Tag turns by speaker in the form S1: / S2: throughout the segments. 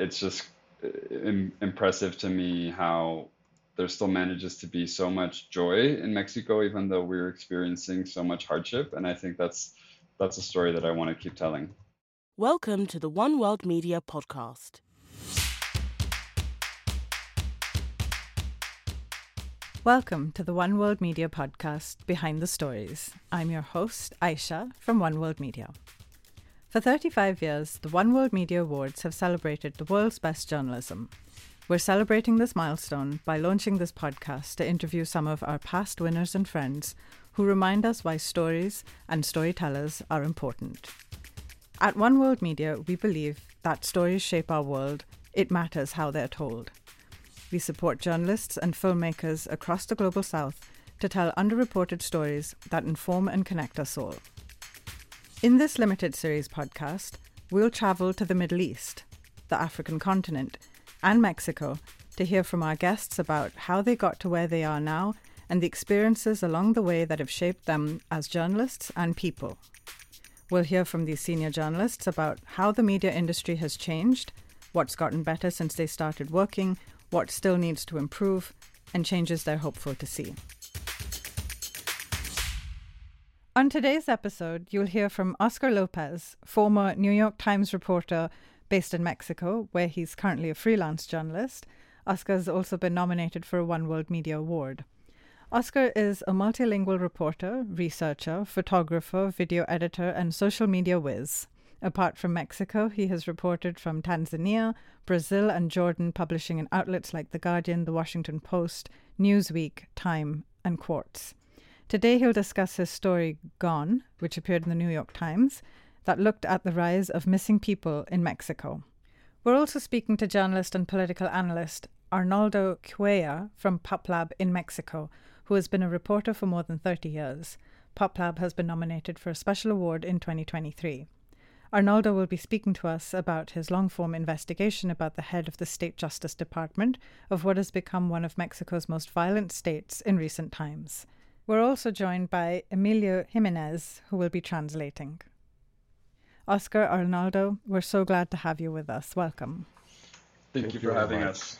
S1: it's just uh, impressive to me how there still manages to be so much joy in Mexico, even though we're experiencing so much hardship. And I think that's that's a story that I want to keep telling.
S2: Welcome to the One World Media podcast.
S3: Welcome to the One World Media podcast, Behind the Stories. I'm your host, Ayesha from One World Media. For 35 years, the One World Media Awards have celebrated the world's best journalism. We're celebrating this milestone by launching this podcast to interview some of our past winners and friends who remind us why stories and storytellers are important. At One World Media, we believe that stories shape our world, it matters how they're told. We support journalists and filmmakers across the global south to tell underreported stories that inform and connect us all. In this limited series podcast, we'll travel to the Middle East, the African continent, and Mexico to hear from our guests about how they got to where they are now and the experiences along the way that have shaped them as journalists and people. We'll hear from these senior journalists about how the media industry has changed, what's gotten better since they started working, what still needs to improve, and changes they're hopeful to see. On today's episode, you'll hear from Oscar Lopez, former New York Times reporter based in Mexico, where he's currently a freelance journalist. Oscar's also been nominated for a One World Media Award. Oscar is a multilingual reporter, researcher, photographer, video editor, and social media whiz. Apart from Mexico, he has reported from Tanzania, Brazil, and Jordan, publishing in outlets like The Guardian, The Washington Post, Newsweek, Time, and Quartz. Today, he'll discuss his story Gone, which appeared in the New York Times, that looked at the rise of missing people in Mexico. We're also speaking to journalist and political analyst Arnaldo Cuellar from PopLab in Mexico, who has been a reporter for more than 30 years. PopLab has been nominated for a special award in 2023. Arnaldo will be speaking to us about his long form investigation about the head of the State Justice Department of what has become one of Mexico's most violent states in recent times. We're also joined by Emilio Jimenez, who will be translating. Oscar Arnaldo, we're so glad to have you with us. Welcome.
S1: Thank, Thank you for having us.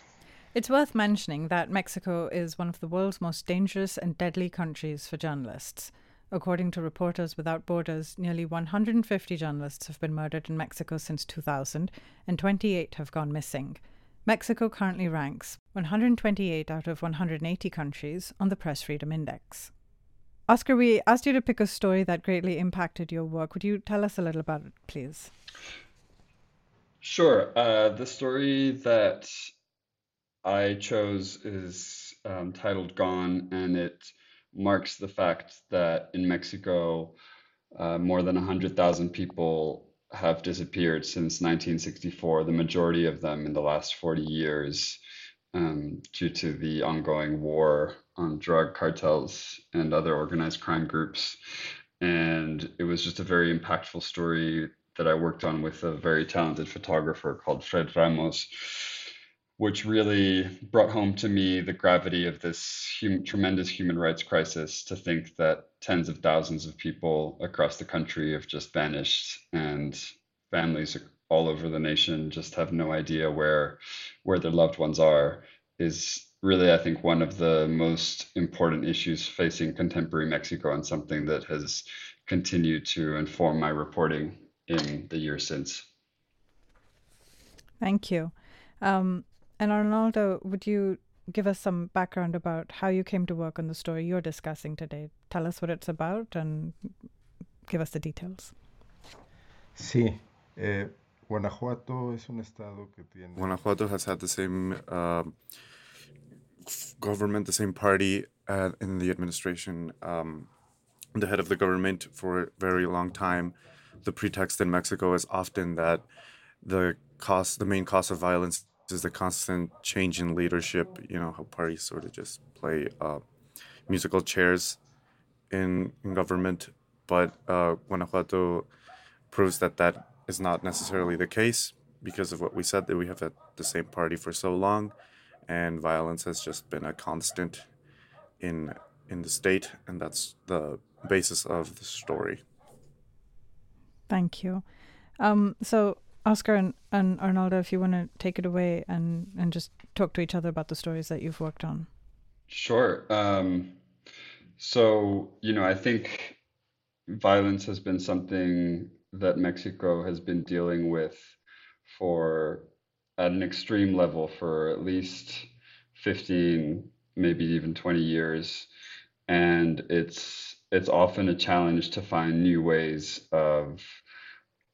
S3: It's worth mentioning that Mexico is one of the world's most dangerous and deadly countries for journalists. According to Reporters Without Borders, nearly 150 journalists have been murdered in Mexico since 2000, and 28 have gone missing. Mexico currently ranks 128 out of 180 countries on the Press Freedom Index. Oscar, we asked you to pick a story that greatly impacted your work. Would you tell us a little about it, please?
S1: Sure. Uh, the story that I chose is um, titled Gone, and it marks the fact that in Mexico, uh, more than 100,000 people have disappeared since 1964, the majority of them in the last 40 years, um, due to the ongoing war on drug cartels and other organized crime groups. And it was just a very impactful story that I worked on with a very talented photographer called Fred Ramos which really brought home to me the gravity of this hum- tremendous human rights crisis to think that tens of thousands of people across the country have just vanished and families all over the nation just have no idea where where their loved ones are is really i think one of the most important issues facing contemporary mexico and something that has continued to inform my reporting in the years since
S3: thank you um, and Arnaldo, would you give us some background about how you came to work on the story you're discussing today? Tell us what it's about and give us the details.
S4: Sí. Eh, Guanajuato es un estado que tiene.
S5: Guanajuato has had the same uh, government, the same party uh, in the administration, um, the head of the government for a very long time. The pretext in Mexico is often that the cost, the main cause of violence is the constant change in leadership. You know how parties sort of just play uh, musical chairs in, in government, but uh, Guanajuato proves that that is not necessarily the case because of what we said that we have had the same party for so long, and violence has just been a constant in in the state, and that's the basis of the story.
S3: Thank you. Um, so Oscar and, and Arnaldo, if you want to take it away and, and just talk to each other about the stories that you've worked on.
S1: Sure. Um, so, you know, I think violence has been something that Mexico has been dealing with for at an extreme level for at least 15, maybe even 20 years. And it's it's often a challenge to find new ways of,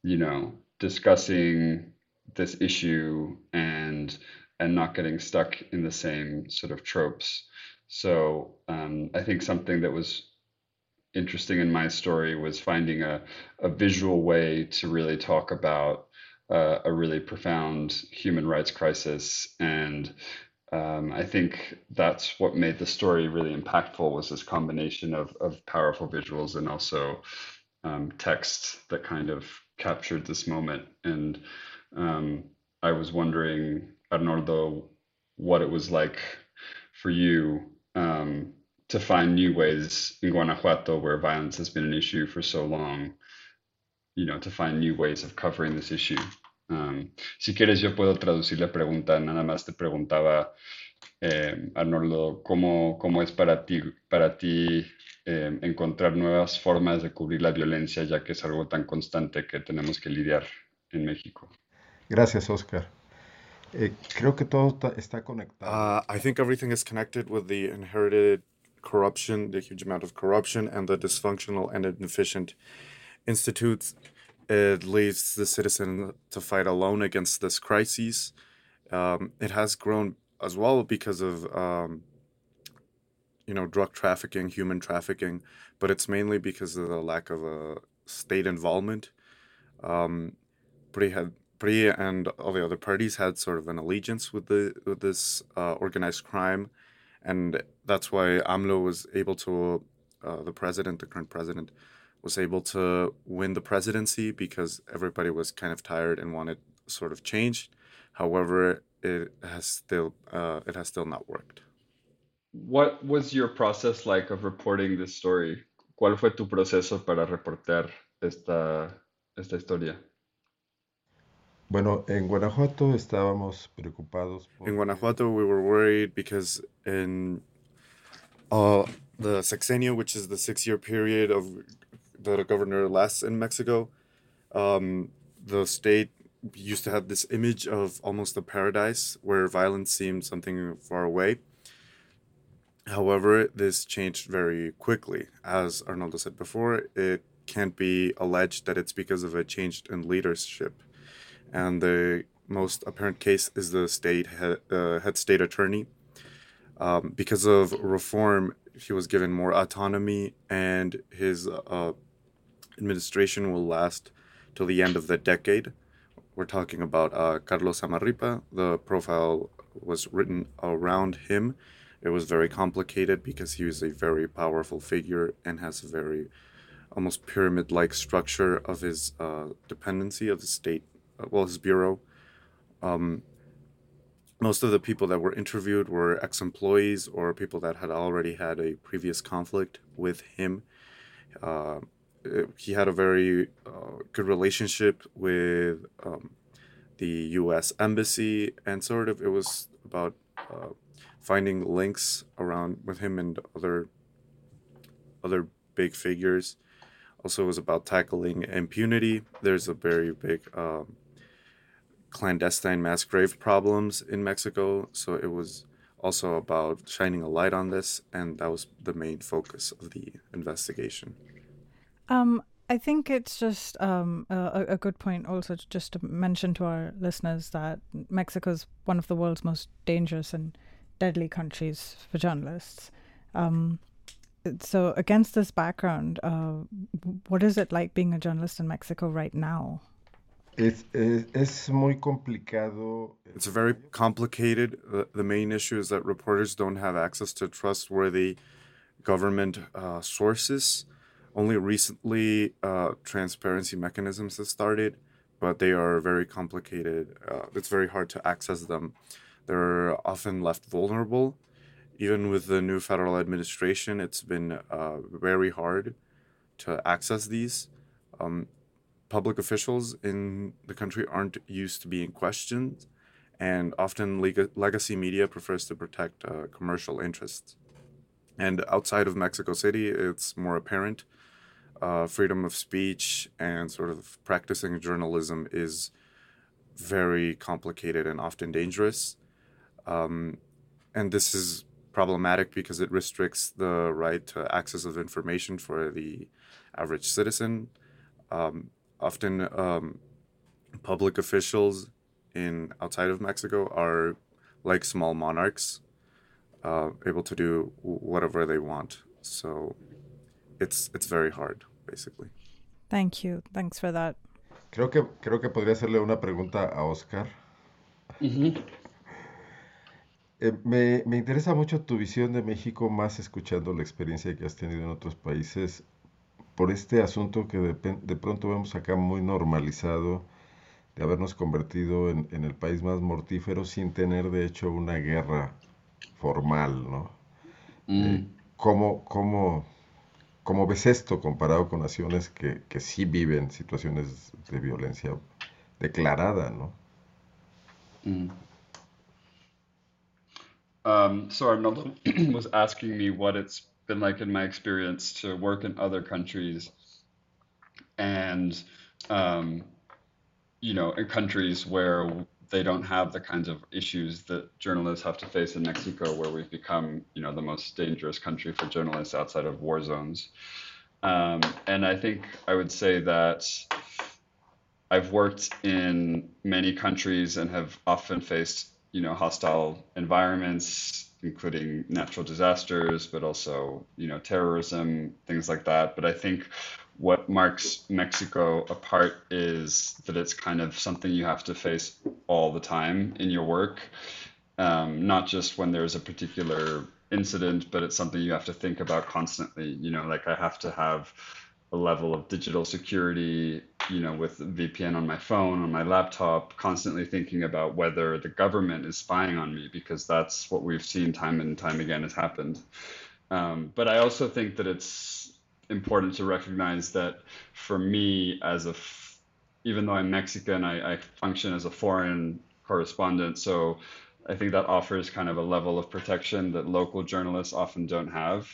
S1: you know, discussing this issue and and not getting stuck in the same sort of tropes. So um, I think something that was interesting in my story was finding a, a visual way to really talk about uh, a really profound human rights crisis. And um, I think that's what made the story really impactful was this combination of, of powerful visuals and also um, text that kind of captured this moment. And um, I was wondering, Arnoldo, what it was like for you um, to find new ways in Guanajuato, where violence has been an issue for so long, you know, to find new ways of covering this issue. Um, si quieres, yo puedo traducir la pregunta. Nada más te preguntaba, eh, Arnoldo, ¿cómo, ¿cómo es para ti, para ti eh, encontrar nuevas formas de cubrir la violencia, ya que es algo tan constante que tenemos que lidiar en México?
S4: Gracias, Oscar. Eh, creo que todo está conectado.
S5: Uh, I think everything is connected with the inherited corruption, the huge amount of corruption, and the dysfunctional and inefficient institutes. It leaves the citizen to fight alone against this crisis. Um, it has grown as well because of um, you know drug trafficking, human trafficking, but it's mainly because of the lack of a state involvement. Um, PRI had PRI and all the other parties had sort of an allegiance with the with this uh, organized crime, and that's why AMLO was able to, uh, the president, the current president, was able to win the presidency because everybody was kind of tired and wanted sort of change. However, it has still uh, it has still not worked.
S1: What was your process like of reporting this story? ¿Cuál fue tu proceso para reportar esta, esta historia?
S4: Bueno, en Guanajuato estábamos preocupados.
S5: In Guanajuato, we were worried because in uh, the sexenio, which is the six-year period of the governor lasts in Mexico, um, the state used to have this image of almost a paradise where violence seemed something far away. However, this changed very quickly. As Arnaldo said before, it can't be alleged that it's because of a change in leadership and the most apparent case is the state head, uh, head state attorney. Um, because of reform, he was given more autonomy, and his uh, administration will last till the end of the decade. We're talking about uh, Carlos Zamarripa. The profile was written around him. It was very complicated because he was a very powerful figure and has a very almost pyramid like structure of his uh, dependency of the state well, his bureau. Um, most of the people that were interviewed were ex employees or people that had already had a previous conflict with him. Uh, he had a very uh, good relationship with um, the U.S. Embassy, and sort of it was about uh, finding links around with him and other other big figures. Also, it was about tackling impunity. There's a very big um, clandestine mass grave problems in Mexico. So it was also about shining a light on this, and that was the main focus of the investigation.
S3: Um, I think it's just um, a, a, good point also to just to mention to our listeners that Mexico is one of the world's most dangerous and deadly countries for journalists. Um, so, against this background, uh, what is it like being a journalist in Mexico right now?
S4: Es, es, muy complicado.
S5: It's very complicated. The, the, main issue is that reporters don't have access to trustworthy government uh, sources. Only recently, uh, transparency mechanisms have started, but they are very complicated. Uh, it's very hard to access them. They're often left vulnerable. Even with the new federal administration, it's been uh, very hard to access these. Um, public officials in the country aren't used to being questioned, and often leg- legacy media prefers to protect uh, commercial interests. And outside of Mexico City, it's more apparent. Uh, freedom of speech and sort of practicing journalism is very complicated and often dangerous. Um, and this is problematic because it restricts the right to access of information for the average citizen. Um, often, um, public officials in outside of Mexico are like small monarchs, uh, able to do whatever they want. So it's it's very hard, basically.
S3: Thank you. Thanks for that.
S4: Creo que, creo que podría hacerle una pregunta a Oscar.
S1: Mm-hmm.
S4: Eh, me, me interesa mucho tu visión de México, más escuchando la experiencia que has tenido en otros países, por este asunto que de, de pronto vemos acá muy normalizado, de habernos convertido en, en, el país más mortífero sin tener de hecho una guerra formal, ¿no?
S1: Mm.
S4: Eh, ¿cómo, cómo, cómo, ves esto comparado con naciones que, que sí viven situaciones de violencia declarada, ¿no?
S1: Mm. Um, so Arnoldo was asking me what it's been like in my experience to work in other countries and um, you know in countries where they don't have the kinds of issues that journalists have to face in Mexico where we've become you know the most dangerous country for journalists outside of war zones. Um, and I think I would say that I've worked in many countries and have often faced you know hostile environments including natural disasters but also you know terrorism things like that. But i think what marks mexico apart is that it's kind of something you have to face all the time in your work. Um, not just when there's a particular incident but it's something you have to think about constantly. You know like i have to have a level of digital security, you know, with VPN on my phone, on my laptop, constantly thinking about whether the government is spying on me, because that's what we've seen time and time again has happened. Um, but I also think that it's important to recognize that for me, as a, f- even though I'm Mexican, I, I function as a foreign correspondent. So I think that offers kind of a level of protection that local journalists often don't have.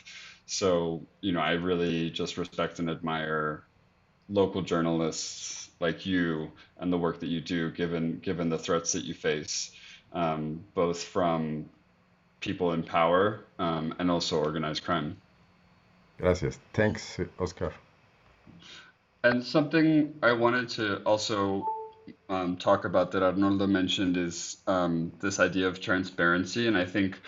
S1: So, you know, I really just respect and admire local journalists like you and the work that you do, given given the threats that you face, um, both from people in power um, and also organized crime.
S4: Gracias. Thanks, Oscar.
S1: And something I wanted to also um, talk about that Arnoldo mentioned is um, this idea of transparency. And I think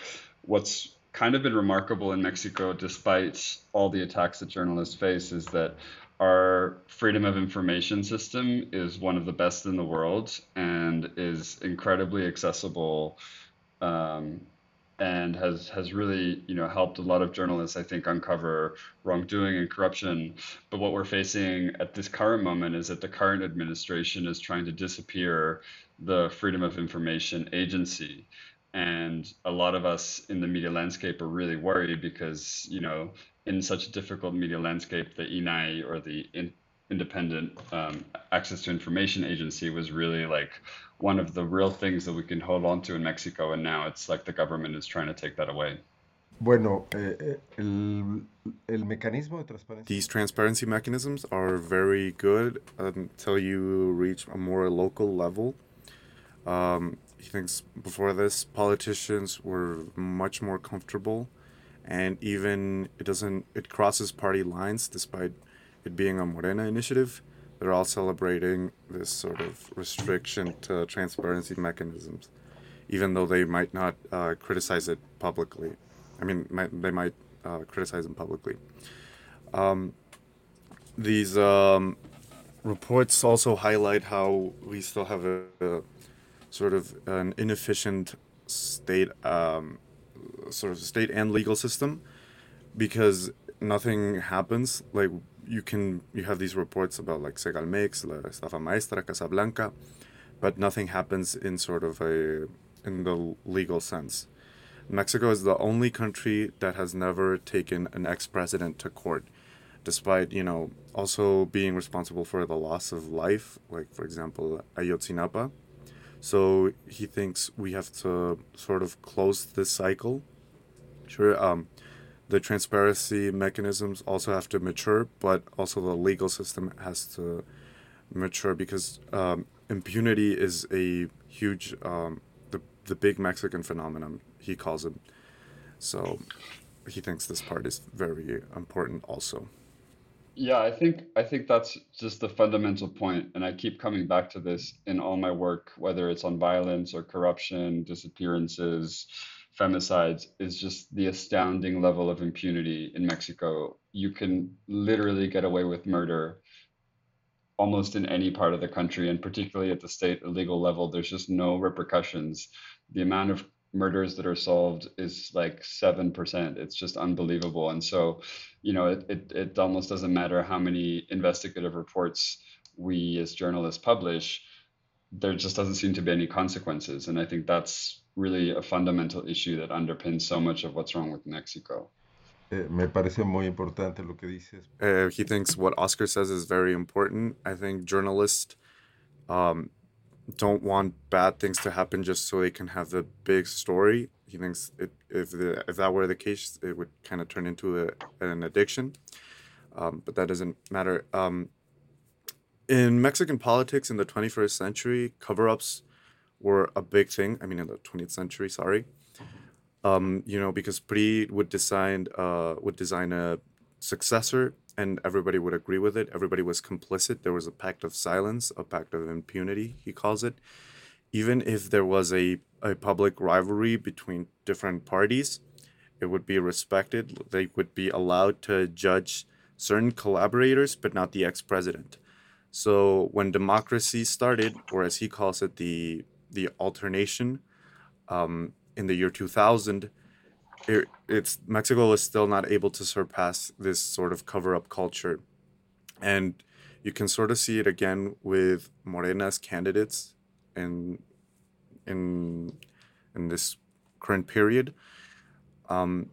S1: what's kind of been remarkable in Mexico, despite all the attacks that journalists face, is that our freedom of information system is one of the best in the world and is incredibly accessible um, and has has really you know helped a lot of journalists I think uncover wrongdoing and corruption. But what we're facing at this current moment is that the current administration is trying to disappear the Freedom of Information Agency and a lot of us in the media landscape are really worried because you know in such a difficult media landscape the INAI or the in, independent um, access to information agency was really like one of the real things that we can hold on to in Mexico and now it's like the government is trying to take that away.
S4: Bueno, eh, el, el mecanismo de transparencia.
S5: These transparency mechanisms are very good until you reach a more local level. Um, he thinks before this politicians were much more comfortable. And even it doesn't it crosses party lines despite it being a morena initiative. They're all celebrating this sort of restriction to transparency mechanisms even though they might not uh, criticize it publicly. I mean might, they might uh, criticize them publicly. Um, these um, reports also highlight how we still have a, a sort of an inefficient state, um, sort of state and legal system, because nothing happens. Like you can, you have these reports about like Segalmex, La Estafa Maestra, Casablanca, but nothing happens in sort of a in the legal sense. Mexico is the only country that has never taken an ex-president to court, despite you know also being responsible for the loss of life, like for example Ayotzinapa. So he thinks we have to sort of close this cycle. Sure, um, the transparency mechanisms also have to mature, but also the legal system has to mature because um, impunity is a huge, um, the, the big Mexican phenomenon, he calls it. So he thinks this part is very important also.
S1: Yeah, I think I think that's just the fundamental point, and I keep coming back to this in all my work, whether it's on violence or corruption, disappearances, femicides, is just the astounding level of impunity in Mexico. You can literally get away with murder almost in any part of the country, and particularly at the state legal level, there's just no repercussions. The amount of murders that are solved is like 7%. It's just unbelievable. And so, you know, it, it, it almost doesn't matter how many investigative reports we as journalists publish, there just doesn't seem to be any consequences. And I think that's really a fundamental issue that underpins so much of what's wrong with Mexico.
S4: Eh, me parece muy importante lo que dices.
S5: Uh, he thinks what Oscar says is very important. I think journalists um, don't want bad things to happen just so they can have the big story. He thinks it, if the, if that were the case, it would kind of turn into a, an addiction. Um, but that doesn't matter. Um, in Mexican politics in the 21st century, cover-ups were a big thing. I mean, in the 20th century, sorry. Um, you know, because PRI would design uh, would design a successor and everybody would agree with it. Everybody was complicit. There was a pact of silence, a pact of impunity, he calls it. Even if there was a, a public rivalry between different parties, it would be respected. They would be allowed to judge certain collaborators, but not the ex president. So when democracy started, or as he calls it, the, the alternation um, in the year 2000, it, it's Mexico is still not able to surpass this sort of cover up culture, and you can sort of see it again with Morena's candidates in in in this current period. Um,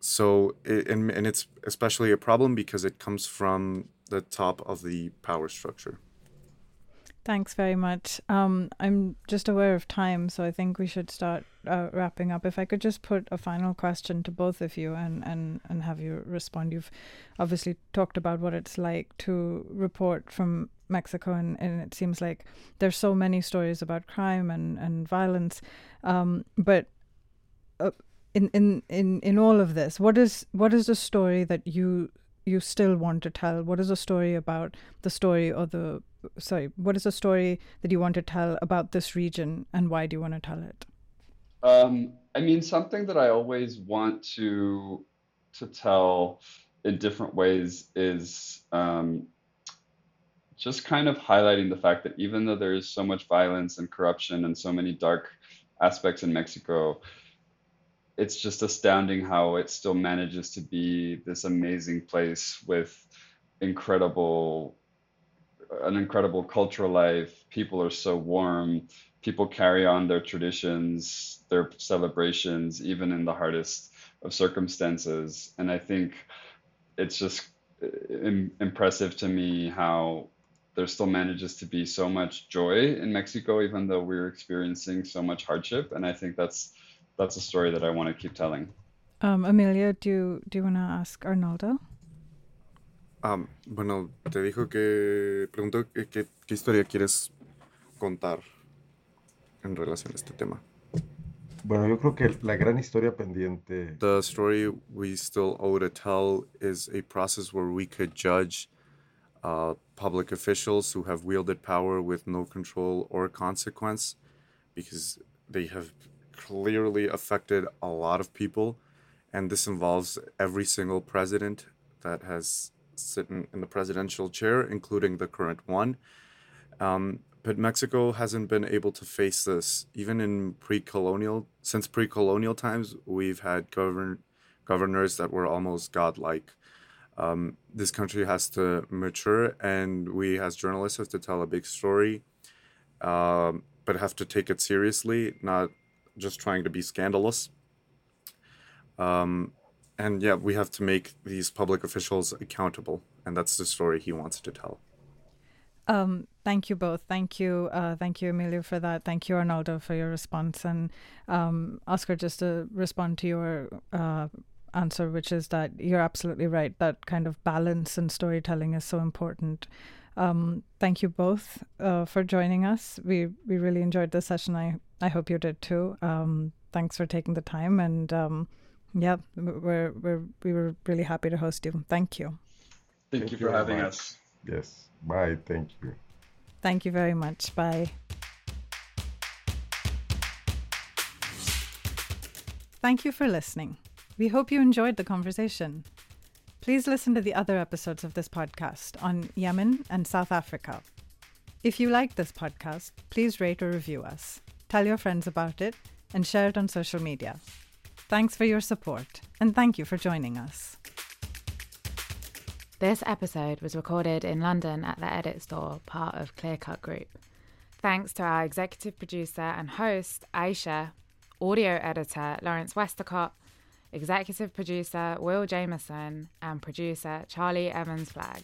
S5: so it, and, and it's especially a problem because it comes from the top of the power structure.
S3: Thanks very much. Um, I'm just aware of time, so I think we should start uh, wrapping up. If I could just put a final question to both of you and, and, and have you respond. You've obviously talked about what it's like to report from Mexico, and, and it seems like there's so many stories about crime and, and violence. Um, but uh, in, in, in, in all of this, what is what is the story that you you still want to tell? What is a story about the story or the sorry? What is a story that you want to tell about this region, and why do you want to tell it?
S1: Um, I mean, something that I always want to to tell in different ways is um, just kind of highlighting the fact that even though there is so much violence and corruption and so many dark aspects in Mexico, it's just astounding how it still manages to be this amazing place with incredible an incredible cultural life. People are so warm. People carry on their traditions their celebrations even in the hardest of circumstances. And i think it's just uh, Im- impressive to me how there still manages to be so much joy in mexico even though we're experiencing so much hardship. And i think that's that's a story that I want to keep telling.
S3: Um, Emilio, do you, do you want to ask Arnaldo?
S5: Um, bueno, te dijo que preguntó que, que, qué historia quieres contar en relación a este tema.
S4: Bueno, yo creo que la gran historia pendiente.
S5: The story we still owe to tell is a process where we could judge uh, public officials who have wielded power with no control or consequence because they have clearly affected a lot of people, and this involves every single president that has sitting in the presidential chair, including the current one. Um, but Mexico hasn't been able to face this. Even in pre-colonial, since pre-colonial times, we've had govern governors that were almost godlike. Um, this country has to mature, and we as journalists have to tell a big story, um, but have to take it seriously, not just trying to be scandalous. Um, and yeah, we have to make these public officials accountable, and that's the story he wants to tell.
S3: Um, thank you both. Thank you, uh, thank you, Emilio, for that. Thank you, Arnaldo, for your response. And um, Oscar, just to respond to your uh, answer, which is that you're absolutely right. That kind of balance and storytelling is so important. Um, thank you both uh, for joining us. We we really enjoyed this session. I I hope you did too. Um, thanks for taking the time, and um, yeah, we're we're we were really happy to host you. Thank you.
S1: Thank, Thank you for having much. us.
S4: Yes. Bye. Thank you.
S3: Thank you very much. Bye. Thank you for listening. We hope you enjoyed the conversation. Please listen to the other episodes of this podcast on Yemen and South Africa. If you like this podcast, please rate or review us, tell your friends about it, and share it on social media. Thanks for your support, and thank you for joining us.
S6: This episode was recorded in London at the Edit Store, part of Clearcut Group. Thanks to our executive producer and host, Ayesha, audio editor, Lawrence Westacott, executive producer Will Jameson, and producer Charlie Evans Flagg.